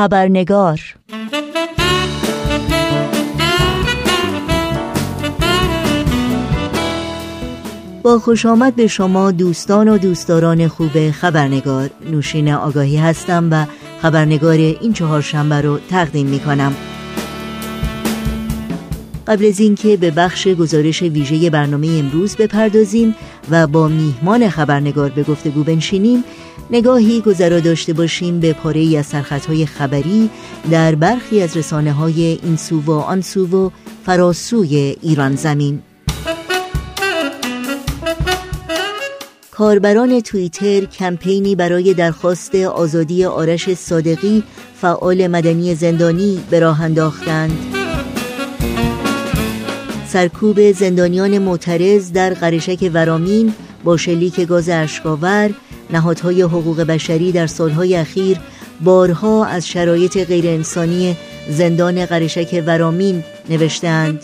خبرنگار. با خوش آمد به شما دوستان و دوستداران خوب خبرنگار. نوشین آگاهی هستم و خبرنگار این چهارشنبه رو تقدیم می کنم قبل از اینکه به بخش گزارش ویژه برنامه امروز بپردازیم و با میهمان خبرنگار به گفتگو بنشینیم نگاهی گذرا داشته باشیم به پاره ای از سرخطهای خبری در برخی از رسانه های این سو و آن سو و فراسوی ایران زمین. کاربران توییتر کمپینی برای درخواست آزادی آرش صادقی فعال مدنی زندانی به راه انداختند. سرکوب زندانیان معترض در قرشک ورامین با شلیک گاز اشکاور نهادهای حقوق بشری در سالهای اخیر بارها از شرایط غیرانسانی زندان قرشک ورامین نوشتند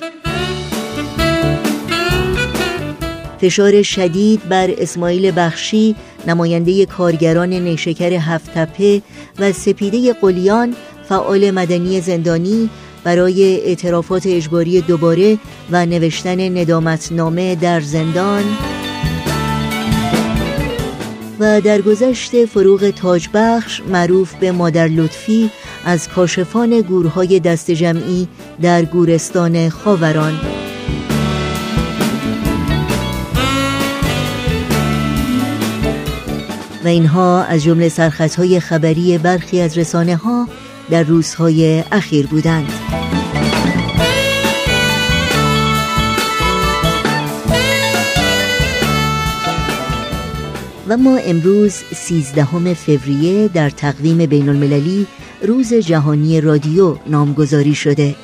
فشار شدید بر اسماعیل بخشی نماینده کارگران نیشکر هفت تپه و سپیده قلیان فعال مدنی زندانی برای اعترافات اجباری دوباره و نوشتن ندامتنامه در زندان. و در گذشت فروغ تاجبخش معروف به مادر لطفی از کاشفان گورهای دست جمعی در گورستان خاوران. و اینها از جمله سرخطهای خبری برخی از رسانه ها در روزهای اخیر بودند. و ما امروز 13 فوریه در تقویم بین المللی روز جهانی رادیو نامگذاری شده.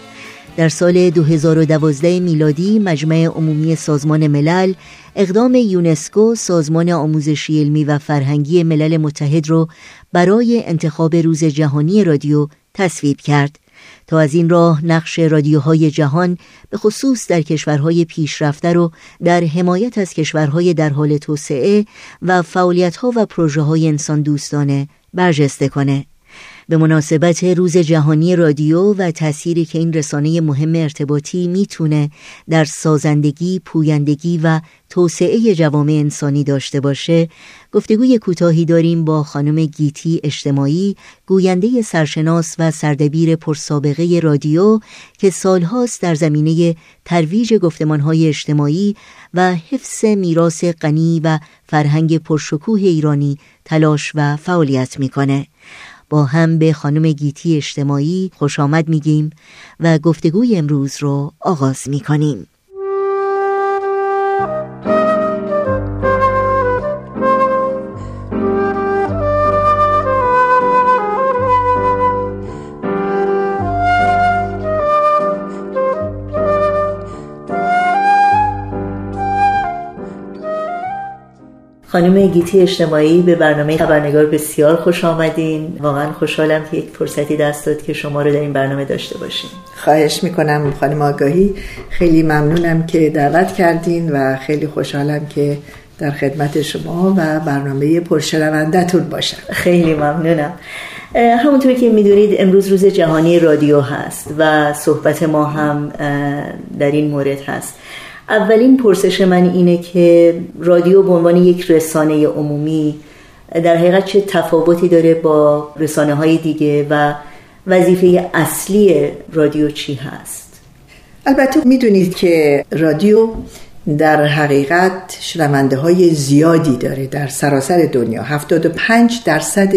در سال 2012 میلادی مجمع عمومی سازمان ملل اقدام یونسکو سازمان آموزشی علمی و فرهنگی ملل متحد را برای انتخاب روز جهانی رادیو تصویب کرد. تا از این راه نقش رادیوهای جهان به خصوص در کشورهای پیشرفته رو در حمایت از کشورهای در حال توسعه و فعالیتها و پروژه های انسان دوستانه برجسته کنه. به مناسبت روز جهانی رادیو و تأثیری که این رسانه مهم ارتباطی می‌تونه در سازندگی، پویندگی و توسعه جوامع انسانی داشته باشه گفتگوی کوتاهی داریم با خانم گیتی اجتماعی گوینده سرشناس و سردبیر پرسابقه رادیو که سالهاست در زمینه ترویج گفتمانهای اجتماعی و حفظ میراث غنی و فرهنگ پرشکوه ایرانی تلاش و فعالیت می‌کنه. با هم به خانم گیتی اجتماعی خوش آمد میگیم و گفتگوی امروز رو آغاز می‌کنیم. خانم گیتی اجتماعی به برنامه خبرنگار بسیار خوش آمدین. واقعا خوشحالم که یک فرصتی دست داد که شما رو در این برنامه داشته باشیم. خواهش می‌کنم خانم آگاهی. خیلی ممنونم که دعوت کردین و خیلی خوشحالم که در خدمت شما و برنامه پرشنوندهتون باشم. خیلی ممنونم. همونطور که می‌دونید امروز روز جهانی رادیو هست و صحبت ما هم در این مورد هست. اولین پرسش من اینه که رادیو به عنوان یک رسانه عمومی در حقیقت چه تفاوتی داره با رسانه های دیگه و وظیفه اصلی رادیو چی هست؟ البته می‌دونید که رادیو در حقیقت شنونده های زیادی داره در سراسر دنیا. 75 درصد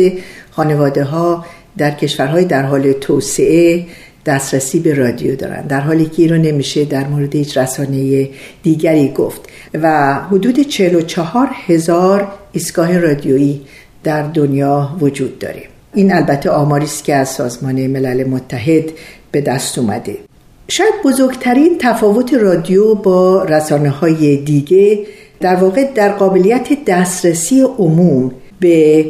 خانواده ها در کشورهای در حال توسعه دسترسی به رادیو دارن. در حالی که رو نمیشه در مورد هیچ رسانه دیگری گفت. و حدود 44 هزار ایستگاه رادیویی در دنیا وجود داره. این البته آماری است که از سازمان ملل متحد به دست اومده. شاید بزرگترین تفاوت رادیو با رسانه های دیگه در واقع در قابلیت دسترسی عموم به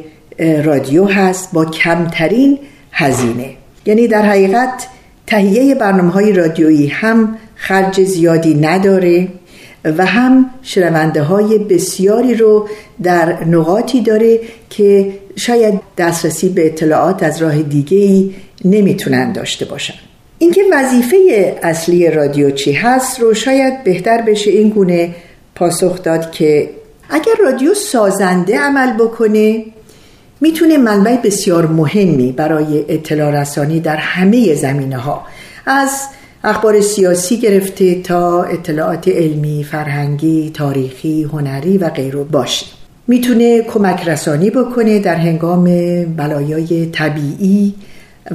رادیو هست با کمترین هزینه. یعنی در حقیقت تهیه برنامه های رادیویی هم خرج زیادی نداره و هم شنونده های بسیاری رو در نقاطی داره که شاید دسترسی به اطلاعات از راه دیگه ای نمی‌تونن داشته باشن. اینکه وظیفه اصلی رادیو چی هست رو شاید بهتر بشه این گونه پاسخ داد که اگر رادیو سازنده عمل بکنه می‌تونه منبع بسیار مهمی برای اطلاع رسانی در همه زمینه ها از اخبار سیاسی گرفته تا اطلاعات علمی، فرهنگی، تاریخی، هنری و غیره باشه. می‌تونه کمک رسانی بکنه در هنگام بلایای طبیعی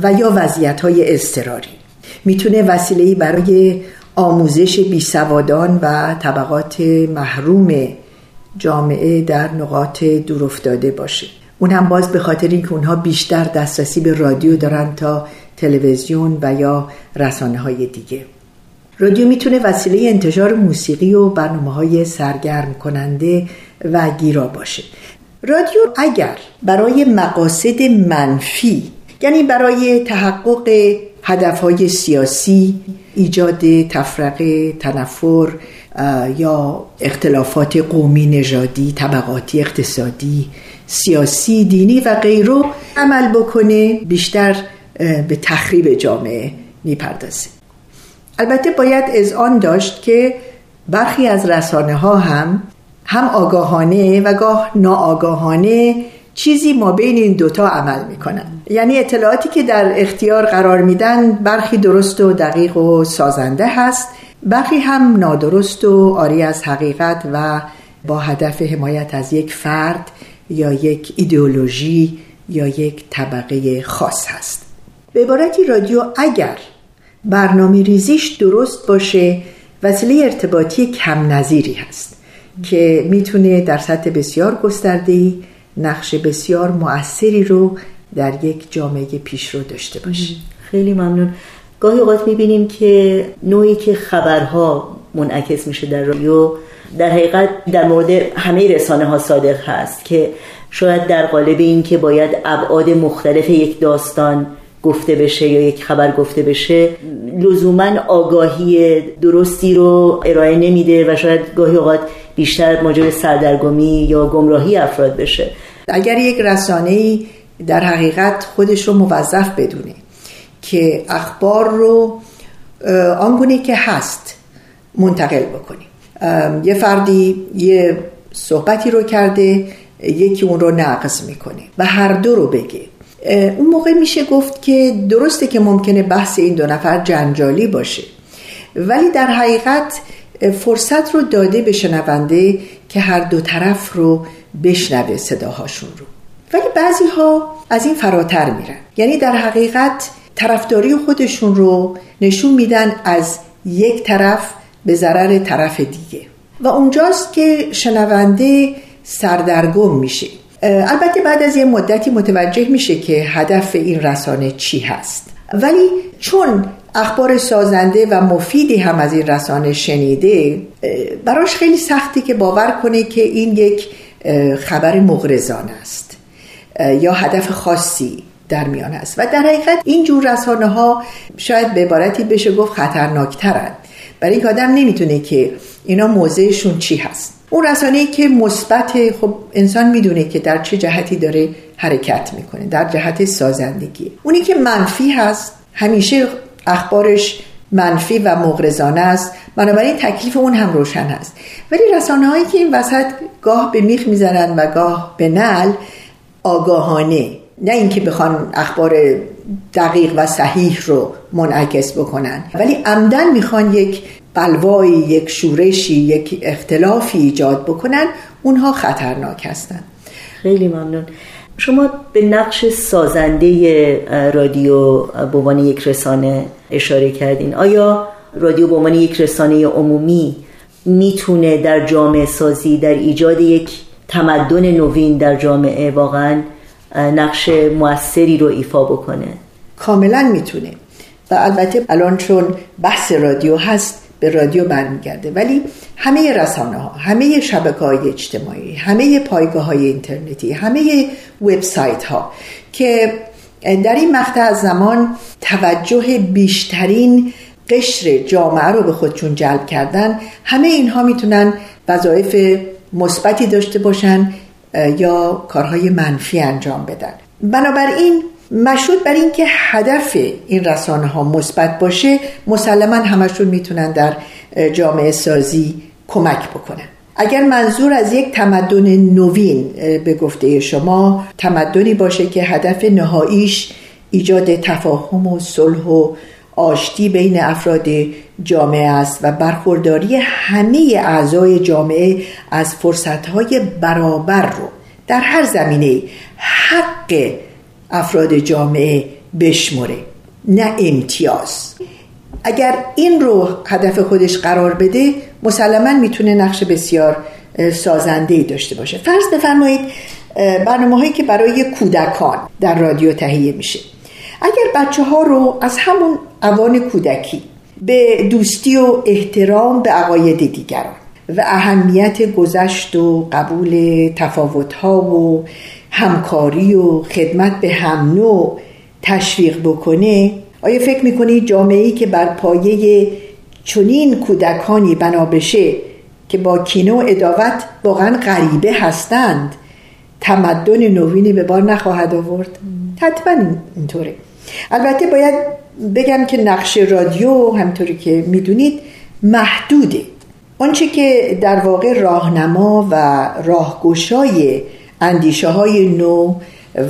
و یا وضعیت های اضطراری. می‌تونه وسیله برای آموزش بیسوادان و طبقات محروم جامعه در نقاط دورافتاده باشه. اون هم باز به خاطر اینکه اونها بیشتر دسترسی به رادیو دارن تا تلویزیون و یا رسانه های دیگه. رادیو می‌تونه وسیله انتشار موسیقی و برنامه های سرگرم کننده و گیرا باشه. رادیو اگر برای مقاصد منفی یعنی برای تحقق هدفهای سیاسی ایجاد تفرقه تنفر یا اختلافات قومی نژادی طبقاتی اقتصادی سیاسی دینی و غیره عمل بکنه بیشتر به تخریب جامعه می‌پردازه. البته باید از آن داشت که برخی از رسانه ها هم هم آگاهانه و گاه ناآگاهانه چیزی ما بین این دوتا عمل می‌کنن. یعنی اطلاعاتی که در اختیار قرار میدن برخی درست و دقیق و سازنده هست برخی هم نادرست و آری از حقیقت و با هدف حمایت از یک فرد یا یک ایدئولوژی یا یک طبقه خاص هست. به عبارتی رادیو اگر برنامه ریزیش درست باشه وسیله ارتباطی کم نظیری هست که می‌تونه در سطح بسیار گسترده نقش بسیار مؤثری رو در یک جامعه پیش رو داشته باشه. خیلی ممنون. گاهی اوقات می‌بینیم که نوعی که خبرها منعکس میشه در رادیو در حقیقت در مورد همه رسانه ها صادق هست که شاید در قالب این که باید ابعاد مختلف یک داستان گفته بشه یا یک خبر گفته بشه لزوما آگاهی درستی رو ارائه نمیده و شاید گاهی اوقات بیشتر ماجر سردرگمی یا گمراهی افراد بشه. اگر یک رسانه در حقیقت خودش رو موظف بدونه که اخبار رو آنگونه که هست منتقل بکنیم یه فردی یه صحبتی رو کرده یکی اون رو نقض می‌کنه و هر دو رو بگه. اون موقع میشه گفت که درسته که ممکنه بحث این دو نفر جنجالی باشه ولی در حقیقت فرصت رو داده به شنونده که هر دو طرف رو بشنوه صداهاشون رو. ولی بعضی ها از این فراتر میرن. یعنی در حقیقت طرفداری خودشون رو نشون میدن از یک طرف به ضرر طرف دیگه. و اونجاست که شنونده سردرگم میشه. البته بعد از یه مدتی متوجه میشه که هدف این رسانه چی هست. ولی چون اخبار سازنده و مفیدی هم از این رسانه شنیده براش خیلی سختی که باور کنه که این یک خبر مغرزان است یا هدف خاصی در میان است. و در حقیقت این جور رسانه ها شاید به عبارتی بشه گفت خطرناکترند. برای اینکه آدم نمی‌تونه که اینا موضعشون چی هست. اون رسانه که مثبت خب انسان می‌دونه که در چه جهتی داره حرکت می‌کنه در جهت سازندگی. اونی که منفی هست همیشه اخبارش منفی و مغرضانه است. بنابراین تکلیف اون هم روشن است ولی رسانه هایی که این وسط گاه به میخ می‌زنن و گاه به نل آگاهانه. نه اینکه بخوان اخبار دقیق و صحیح رو منعکس بکنن. ولی عمدن می‌خوان یک بلوایی یک شورشی یک اختلافی ایجاد بکنن اونها خطرناک هستند خیلی ممنون. شما به نقش سازنده رادیو به عنوان یک رسانه اشاره کردین. آیا رادیو به عنوان یک رسانه عمومی می‌تونه در جامعه سازی در ایجاد یک تمدن نوین در جامعه واقعا نقش موثری رو ایفا بکنه؟ کاملا می‌تونه. و البته الان چون بحث رادیو هست به رادیو برمیگرده. ولی همه رسانه ها همه شبکه های اجتماعی همه پایگاه های اینترنتی همه وبسایت ها که در این مقطع از زمان توجه بیشترین قشر جامعه رو به خودشون جلب کردن همه اینها می‌تونن وظایف مثبتی داشته باشن یا کارهای منفی انجام بدن. بنابراین مشروط بر اینکه هدف این رسانه ها مثبت باشه مسلما همشون می‌تونن در جامعه سازی کمک بکنن. اگر منظور از یک تمدن نوین به گفته شما تمدنی باشه که هدف نهاییش ایجاد تفاهم و صلح و آشتی بین افراد جامعه است و برخورداری همه اعضای جامعه از فرصتهای برابر رو در هر زمینه حق افراد جامعه بشمره نه امتیاز. اگر این رو هدف خودش قرار بده مسلما می‌تونه نقش بسیار سازنده ای داشته باشه. فرض بفرمایید برنامه هایی که برای کودکان در رادیو تهیه میشه. اگر بچه ها رو از همون اوان کودکی به دوستی و احترام به عقاید دیگران و اهمیت گذشت و قبول تفاوت ها و همکاری و خدمت به هم نوع تشویق بکنه آیا فکر می‌کنی جامعه ای که بر پایه چنین کودکانی بنا بشه که با کینه و اداوت واقعا غریبه هستند تمدن نوینی به بار نخواهد آورد؟ حتما اینطوره. البته باید بگم که نقش رادیو همطوری که می‌دونید محدوده. آنچه که در واقع راهنما و راهگشای اندیشه های نو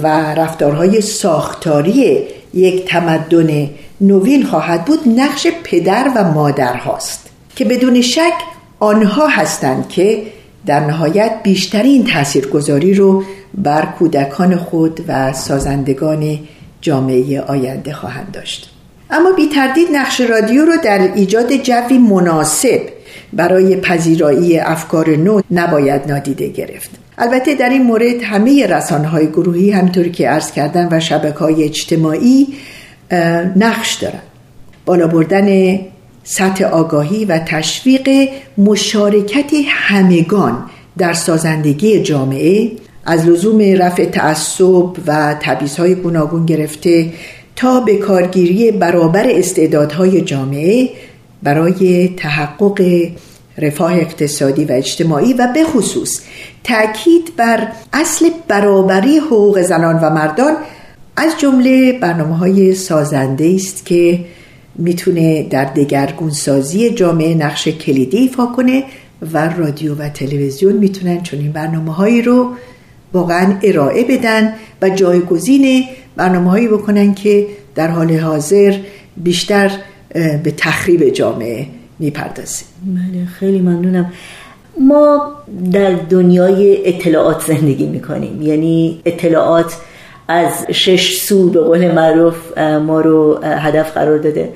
و رفتارهای ساختاری یک تمدن نوین خواهد بود نقش پدر و مادر هاست که بدون شک آنها هستند که در نهایت بیشترین تاثیرگذاری رو بر کودکان خود و سازندگان جامعه آینده خواهند داشت. اما بی تردید نقش رادیو رو در ایجاد جوی مناسب برای پذیرایی افکار نو نباید نادیده گرفت. البته در این مورد همه رسانه های گروهی همطوری که عرض کردن و شبکه های اجتماعی نقش دارن. بالا بردن سطح آگاهی و تشویق مشارکت همگان در سازندگی جامعه از لزوم رفع تعصب و تبعیض‌های گوناگون گرفته تا به کارگیری برابر استعدادهای جامعه برای تحقق رفاه اقتصادی و اجتماعی و به خصوص تاکید بر اصل برابری حقوق زنان و مردان از جمله برنامه های سازنده است که می‌تونه در دگرگونسازی جامعه نقش کلیدی ایفا کنه و رادیو و تلویزیون می‌تونن چون این برنامه هایی رو واقعا ارائه بدن و جایگزین برنامه هایی بکنن که در حال حاضر بیشتر به تخریب جامعه می‌پردازه بله خیلی ممنونم. ما در دنیای اطلاعات زندگی می‌کنیم. یعنی اطلاعات از شش سو به قول معروف ما رو هدف قرار داده.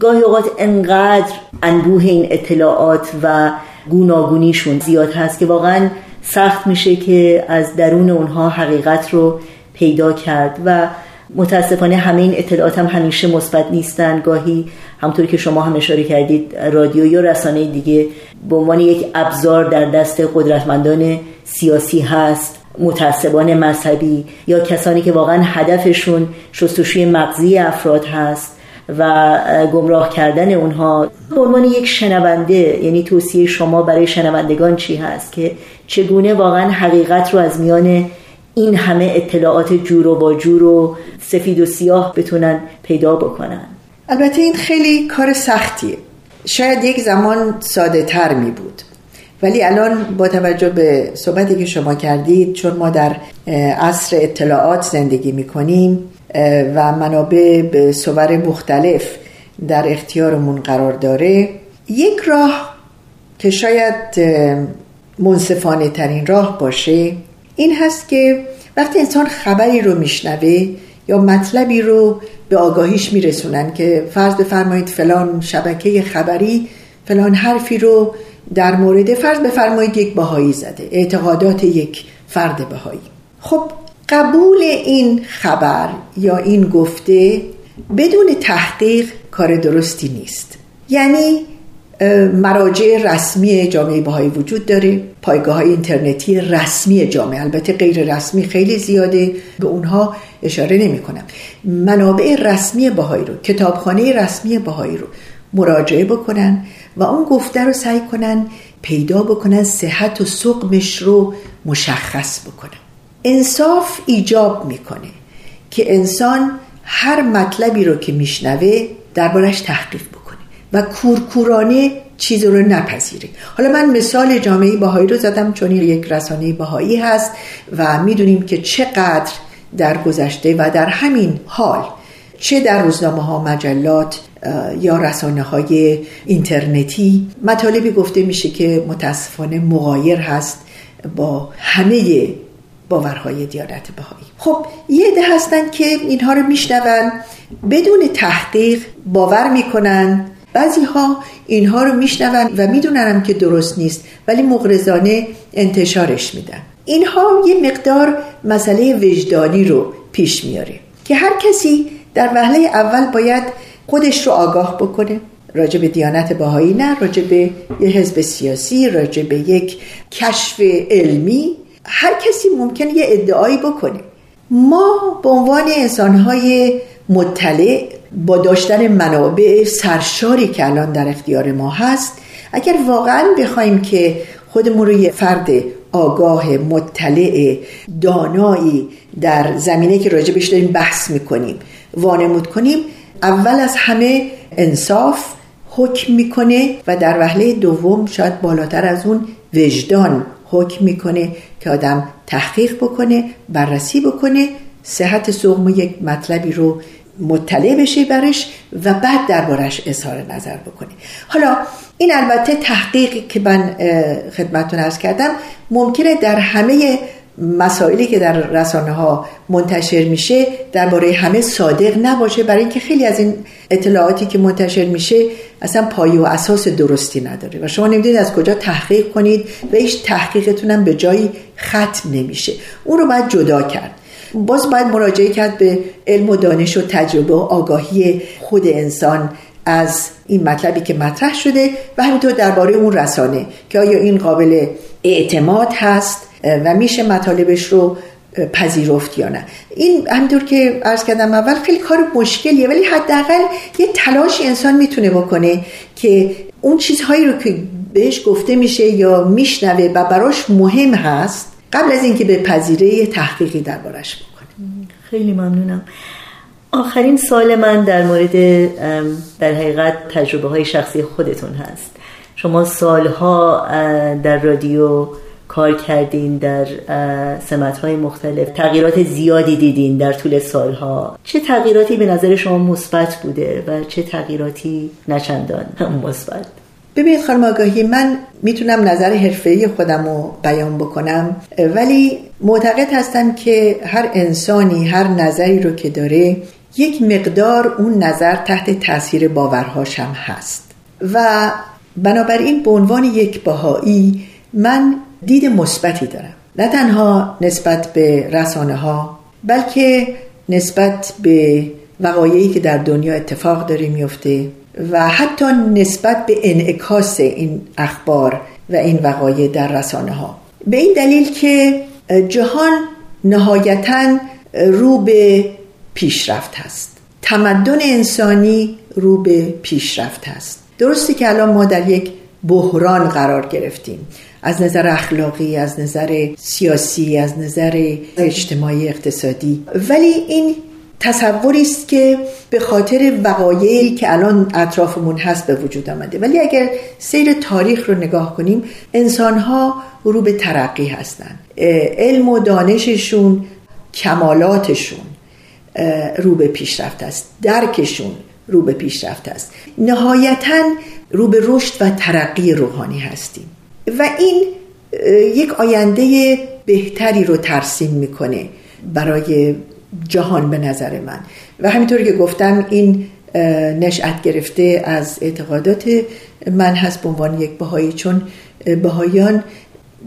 گاهی اوقات انقدر انبوه این اطلاعات و گوناگونیشون زیاد هست که واقعا سخت میشه که از درون اونها حقیقت رو پیدا کرد و متاسفانه همه این اطلاعات هم همیشه مثبت نیستن. گاهی همطور که شما هم اشاره کردید رادیو یا رسانه دیگه به عنوان یک ابزار در دست قدرتمندان سیاسی هست متعصبان مذهبی یا کسانی که واقعا هدفشون شستشوی مغزی افراد هست و گمراه کردن اونها. به عنوان یک شنونده یعنی توصیه شما برای شنوندگان چی هست؟ که چگونه واقعا حقیقت رو از میان این همه اطلاعات جور و با جور و سفید و سیاه بتونن پیدا بکنن. البته این خیلی کار سختیه. شاید یک زمان ساده تر می بود. ولی الان با توجه به صحبتی که شما کردید چون ما در عصر اطلاعات زندگی می کنیم و منابع به صور مختلف در اختیارمون قرار داره یک راه که شاید منصفانه ترین راه باشه این هست که وقتی انسان خبری رو میشنوه یا مطلبی رو به آگاهیش میرسونن که فرض بفرمایید فلان شبکه خبری فلان حرفی رو در مورد فرض بفرمایید یک بهایی زده اعتقادات یک فرد بهایی. خب قبول این خبر یا این گفته بدون تحقیق کار درستی نیست. یعنی مراجع رسمی جامعه بهایی وجود داره. پایگاه های اینترنتی رسمی جامعه البته غیر رسمی خیلی زیاده. به اونها اشاره نمی کنم. منابع رسمی بهایی رو کتابخانه رسمی بهایی رو مراجعه بکنن و اون گفته رو سعی کنن پیدا بکنن صحت و سقمش رو مشخص بکنن. انصاف ایجاب می‌کنه که انسان هر مطلبی رو که میشنوه دربارش تحقیق بکنه و کورکورانه چیز رو نپذیره. حالا من مثال جامعه باهایی رو زدم چون یک رسانه باهایی هست و می‌دونیم که چقدر در گذشته و در همین حال چه در روزنامه ها مجلات یا رسانه های اینترنتی مطالبی گفته میشه که متاسفانه مغایر هست با همه باورهای دیانت بهایی. خب یه عده هستن که اینها رو میشنون بدون تحقیق باور می‌کنن بعضی ها اینها رو میشنون و می‌دونن که درست نیست ولی مغرزانه انتشارش میدن. اینها یه مقدار مسئله وجدانی رو پیش میاره که هر کسی در وهله اول باید خودش رو آگاه بکنه. راجع به دیانت باهایی نه راجع به یه حزب سیاسی راجع به یک کشف علمی. هر کسی ممکن یه ادعایی بکنه. ما به عنوان انسانهای مطلع با داشتن منابع سرشاری که الان در اختیار ما هست اگر واقعا بخوایم که خودمون رو یه فرد آگاه مطلع دانایی در زمینه که راجبش داریم بحث می‌کنیم وانمود کنیم اول از همه انصاف حکم می‌کنه و در وهله دوم شاید بالاتر از اون وجدان حکم می‌کنه که آدم تحقیق بکنه بررسی بکنه صحت سقم یک مطلبی رو مطلع بشه برش و بعد دربارش اظهار نظر بکنه حالا این البته تحقیقی که من خدمتتون ارز کردم ممکنه در همه مسائلی که در رسانه ها منتشر میشه درباره همه صادق نباشه. برای اینکه خیلی از این اطلاعاتی که منتشر میشه اصلا پایه و اساس درستی نداره و شما نمی‌دونید از کجا تحقیق کنید و هیچ تحقیقتون هم به جایی ختم نمیشه. اون رو باید جدا کرد. باز باید مراجعه کرد به علم و دانش و تجربه و آگاهی خود انسان از این مطلبی که مطرح شده و همینطور درباره اون رسانه که آیا این قابل اعتماد هست و میشه مطالبش رو پذیرفت یا نه. این همینطور که عرض کردم اول خیلی کار مشکلیه ولی حداقل یه تلاش انسان می‌تونه بکنه که اون چیزهایی رو که بهش گفته میشه یا میشنوه و براش مهم هست قبل از اینکه به پذیره تحقیقی دربارش بکنه خیلی ممنونم. آخرین سال من در مورد در حقیقت تجربه های شخصی خودتون هست. شما سالها در رادیو کار کردین در سمت های مختلف تغییرات زیادی دیدین در طول سالها. چه تغییراتی به نظر شما مثبت بوده و چه تغییراتی نچندان مثبت؟ ببینید خانم آگاهی من می‌تونم نظر حرفه‌ای خودم رو بیان بکنم ولی معتقد هستم که هر انسانی هر نظری رو که داره یک مقدار اون نظر تحت تاثیر باورهاش هم هست. و بنابراین به عنوان یک بهایی من دید مثبتی دارم. نه تنها نسبت به رسانه ها بلکه نسبت به وقایعی که در دنیا اتفاق داره میفته و حتی نسبت به انعکاس این اخبار و این وقایع در رسانه ها به این دلیل که جهان نهایتا رو به پیشرفت هست. تمدن انسانی رو به پیشرفت هست. درسته که الان ما در یک بحران قرار گرفتیم. از نظر اخلاقی از نظر سیاسی از نظر اجتماعی اقتصادی. ولی این تصوری است که به خاطر وقایعی که الان اطرافمون هست به وجود آمده. ولی اگر سیر تاریخ رو نگاه کنیم انسان ها رو به ترقی هستند علم و دانششون کمالاتشون رو به پیشرفت است. درکشون رو به پیشرفت است. نهایتا رو به رشد و ترقی روحانی هستیم. و این یک آینده بهتری رو ترسیم می‌کنه برای جهان به نظر من. و همینطور که گفتم این نشأت گرفته از اعتقادات من هست به عنوان یک بهایی چون بهاییان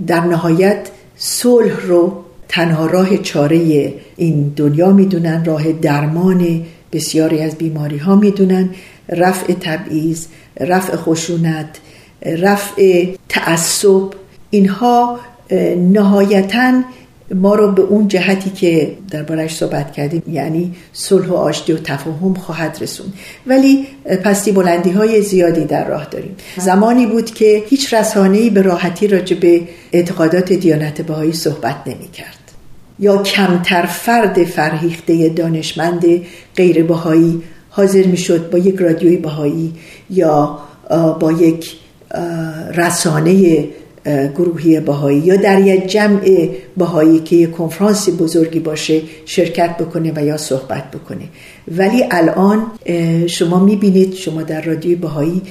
در نهایت صلح رو تنها راه چاره این دنیا می‌دونن راه درمان بسیاری از بیماری ها می‌دونن. رفع تبعیض رفع خشونت رفع تعصب اینها نهایتا ما رو به اون جهتی که دربارش صحبت کردیم یعنی صلح و آشتی و تفاهم خواهد رسون ولی پستی بلندی های زیادی در راه داریم. زمانی بود که هیچ رسانه‌ای به راحتی راجع به اعتقادات دیانت بهایی صحبت نمی کرد یا کمتر فرد فرهیخته دانشمند غیر بهایی حاضر می شد با یک رادیوی بهایی یا با یک رسانه گروهی بهایی یا در یک جمع بهایی که یک کنفرانس بزرگی باشه شرکت بکنه و یا صحبت بکنه. ولی الان شما می‌بینید شما در رادیوی بهایی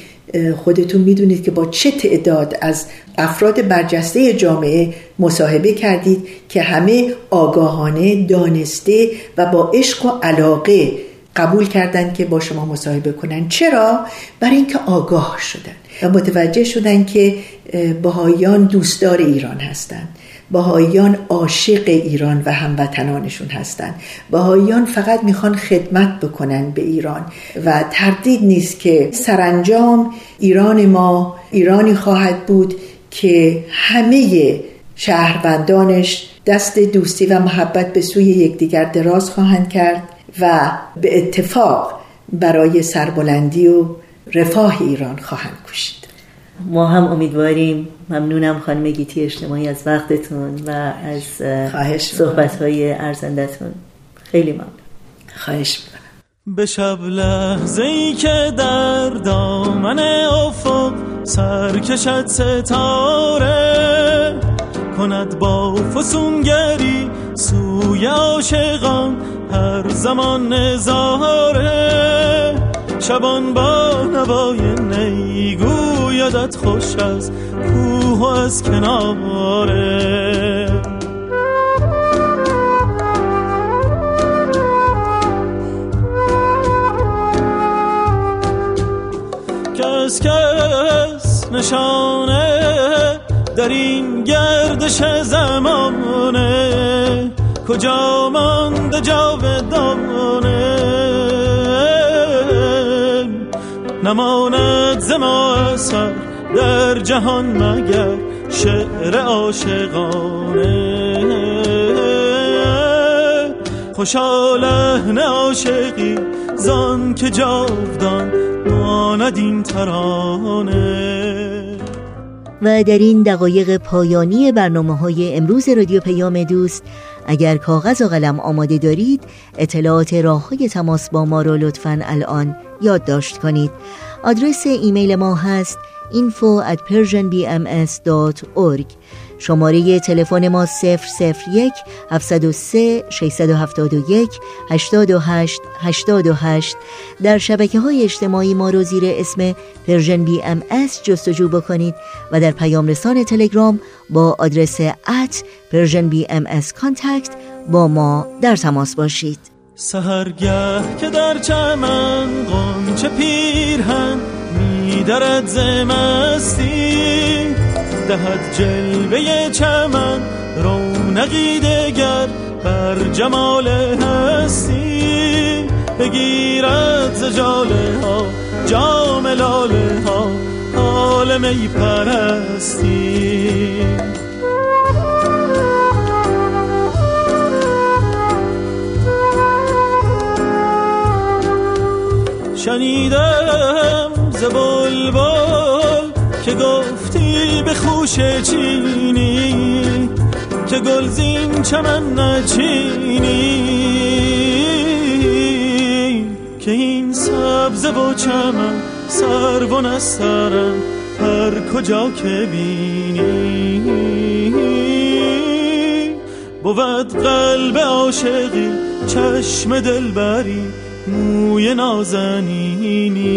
خودتون می‌دونید که با چه تعداد از افراد برجسته جامعه مصاحبه کردید که همه آگاهانه دانسته و با عشق و علاقه قبول کردند که با شما مصاحبه کنن. چرا؟ برای اینکه آگاه شدن. و متوجه شدن که بهاییان دوستدار ایران هستند. بهاییان عاشق ایران و هموطنانشون هستند. بهاییان فقط می‌خوان خدمت بکنن به ایران و تردید نیست که سرانجام ایران ما ایرانی خواهد بود که همه شهروندانش دست دوستی و محبت به سوی یکدیگر دراز خواهند کرد و به اتفاق برای سربلندی و رفاه ایران خواهند کشید ما هم امیدواریم. ممنونم خانم گیتی اجتماعی از وقتتون و از صحبت های ارزندتون. خیلی ممنون. خواهش به شب لحظه ای که در دامن افق سرکشد ستاره کند با فسونگری سوی عاشقان هر زمان نظاره. شبان با نوای نیگو یادت خوش از کوه از کناره. کس کس نشانه در این گردش زمانه. کجا مانده جاودانه؟ نماند زما اثر در جهان مگر شعر عاشقانه. خوشا نه عاشقی زان که جاودان ماند این ترانه. و در این دقایق پایانی برنامه های امروز رادیو پیام دوست اگر کاغذ و قلم آماده دارید اطلاعات راه های تماس با ما را لطفا الان یادداشت کنید. آدرس ایمیل ما هست info شماره تلفن ما 001 703 671 828 828 در شبکه های اجتماعی ما رو زیر اسم Persian BM جستجو بکنید و در پیام رسان تلگرام با آدرس at Persian BM با ما در تماس باشید. سحرگه که در چمن غنچه پیرهن میدرد ز مستی. دهد جلوه چمن رونقی دگر بر جمال هستی. بگیرد ز جاله ها جام لاله ها حال می پرستی. شنیدم ز بلبل به خوش چینی که گلزین چمن نچینی. که این سبز و چمن سر و نسترم هر کجا که بینی. بود قلب عاشقی چشم دلبری موی نازنینی.